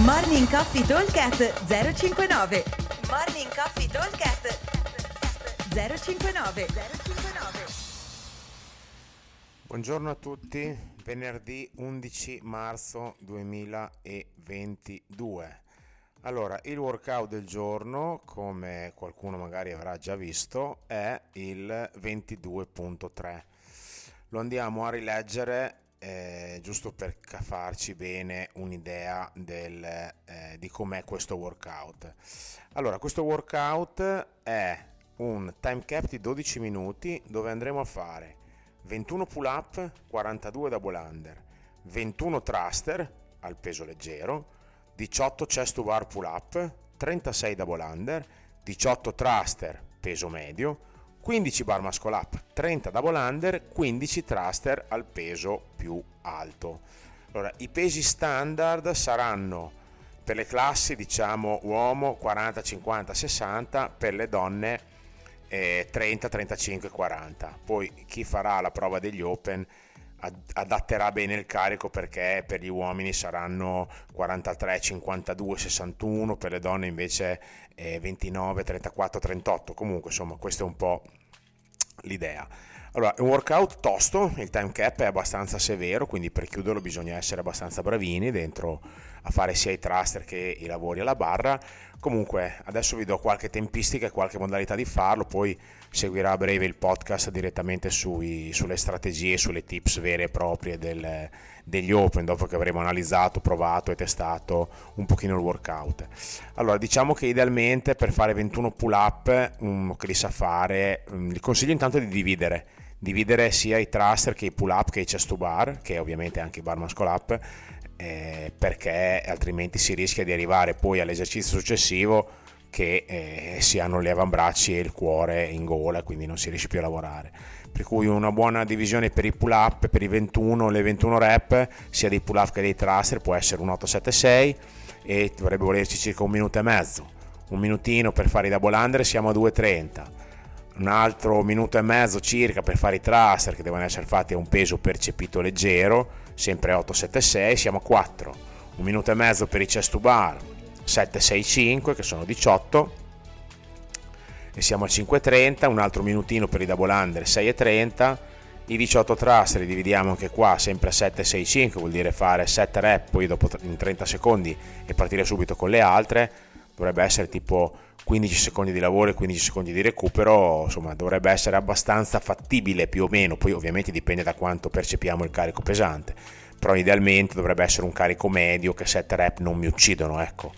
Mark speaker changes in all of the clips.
Speaker 1: Morning Coffee Talkcast 059 Morning Coffee Talkcast 059 059
Speaker 2: Buongiorno a tutti, venerdì 11 marzo 2022. Allora, il workout del giorno, come qualcuno magari avrà già visto, è il 22.3. Lo andiamo a rileggere eh, giusto per farci bene un'idea del, eh, di com'è questo workout. Allora, questo workout è un time cap di 12 minuti dove andremo a fare 21 pull up, 42 double under, 21 thruster al peso leggero, 18 chest to bar pull up, 36 double under, 18 thruster peso medio, 15 bar muscle up, 30 double under, 15 thruster al peso più alto. Allora, i pesi standard saranno per le classi, diciamo uomo 40, 50, 60, per le donne eh, 30, 35, 40. Poi chi farà la prova degli open adatterà bene il carico perché per gli uomini saranno 43, 52, 61, per le donne invece eh, 29, 34, 38. Comunque, insomma, questo è un po' l'idea. Allora, è un workout tosto, il time cap è abbastanza severo, quindi per chiuderlo bisogna essere abbastanza bravini dentro a fare sia i thruster che i lavori alla barra. Comunque, adesso vi do qualche tempistica e qualche modalità di farlo, poi seguirà a breve il podcast direttamente sui, sulle strategie, sulle tips vere e proprie del, degli open, dopo che avremo analizzato, provato e testato un pochino il workout. Allora, diciamo che idealmente per fare 21 pull up, uno che li sa fare, mm, gli consiglio intanto di dividere dividere sia i thruster che i pull up che i chest to bar, che ovviamente anche i bar muscle up, eh, perché altrimenti si rischia di arrivare poi all'esercizio successivo che eh, si hanno gli avambracci e il cuore in gola, quindi non si riesce più a lavorare. Per cui una buona divisione per i pull up, per i 21, le 21 rep, sia dei pull up che dei thruster, può essere un 876 e dovrebbe volerci circa un minuto e mezzo. Un minutino per fare i double under siamo a 2.30 un altro minuto e mezzo circa per fare i thruster che devono essere fatti a un peso percepito leggero sempre 876, siamo a 4, un minuto e mezzo per i chest to bar, 765 che sono 18 e siamo a 5.30, un altro minutino per i double under 6.30, i 18 thrust li dividiamo anche qua sempre a 7.65, vuol dire fare 7 rep poi dopo in 30 secondi e partire subito con le altre, dovrebbe essere tipo 15 secondi di lavoro e 15 secondi di recupero, insomma dovrebbe essere abbastanza fattibile più o meno, poi ovviamente dipende da quanto percepiamo il carico pesante, però idealmente dovrebbe essere un carico medio che 7 rep non mi uccidono, ecco.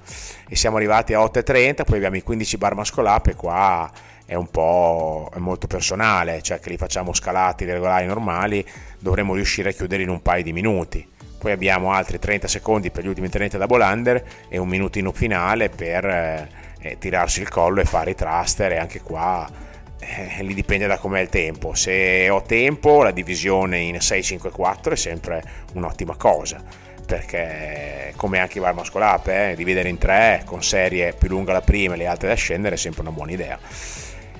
Speaker 2: E siamo arrivati a 8,30, poi abbiamo i 15 bar muscle e qua è un po' è molto personale, cioè che li facciamo scalati regolari normali, dovremmo riuscire a chiudere in un paio di minuti. Poi abbiamo altri 30 secondi per gli ultimi 30 double under e un minutino finale per eh, eh, tirarsi il collo e fare i thruster e anche qua eh, lì dipende da com'è il tempo. Se ho tempo la divisione in 6-5-4 è sempre un'ottima cosa perché come anche i bar up, eh, dividere in tre con serie più lunga la prima e le altre da scendere è sempre una buona idea.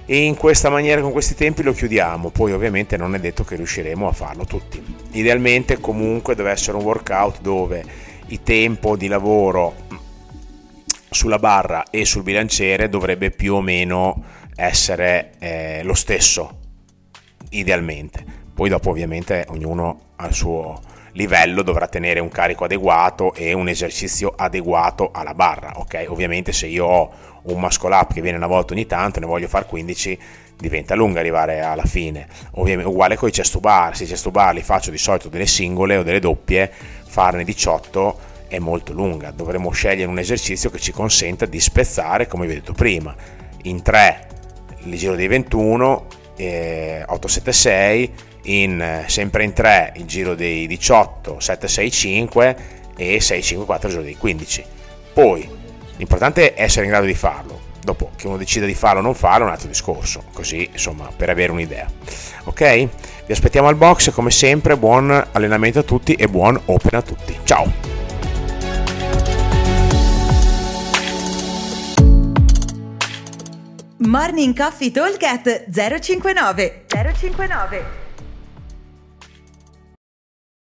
Speaker 2: E in questa maniera, con questi tempi, lo chiudiamo. Poi, ovviamente, non è detto che riusciremo a farlo tutti. Idealmente, comunque, deve essere un workout dove il tempo di lavoro sulla barra e sul bilanciere dovrebbe più o meno essere eh, lo stesso, idealmente. Poi dopo ovviamente ognuno al suo livello dovrà tenere un carico adeguato e un esercizio adeguato alla barra, ok? Ovviamente se io ho un muscle up che viene una volta ogni tanto, ne voglio fare 15, diventa lungo arrivare alla fine. Ovviamente uguale con i chest bar, se i chest bar li faccio di solito delle singole o delle doppie, farne 18 è molto lunga, dovremo scegliere un esercizio che ci consenta di spezzare, come vi ho detto prima, in 3 il giro dei 21, eh, 876, in, sempre in 3 il giro dei 18, 765 e 654 il giro dei 15. Poi l'importante è essere in grado di farlo. Dopo che uno decida di farlo o non farlo è un altro discorso, così insomma per avere un'idea. Ok? Vi aspettiamo al box come sempre, buon allenamento a tutti e buon open a tutti. Ciao!
Speaker 1: Morning Coffee Talk 059 059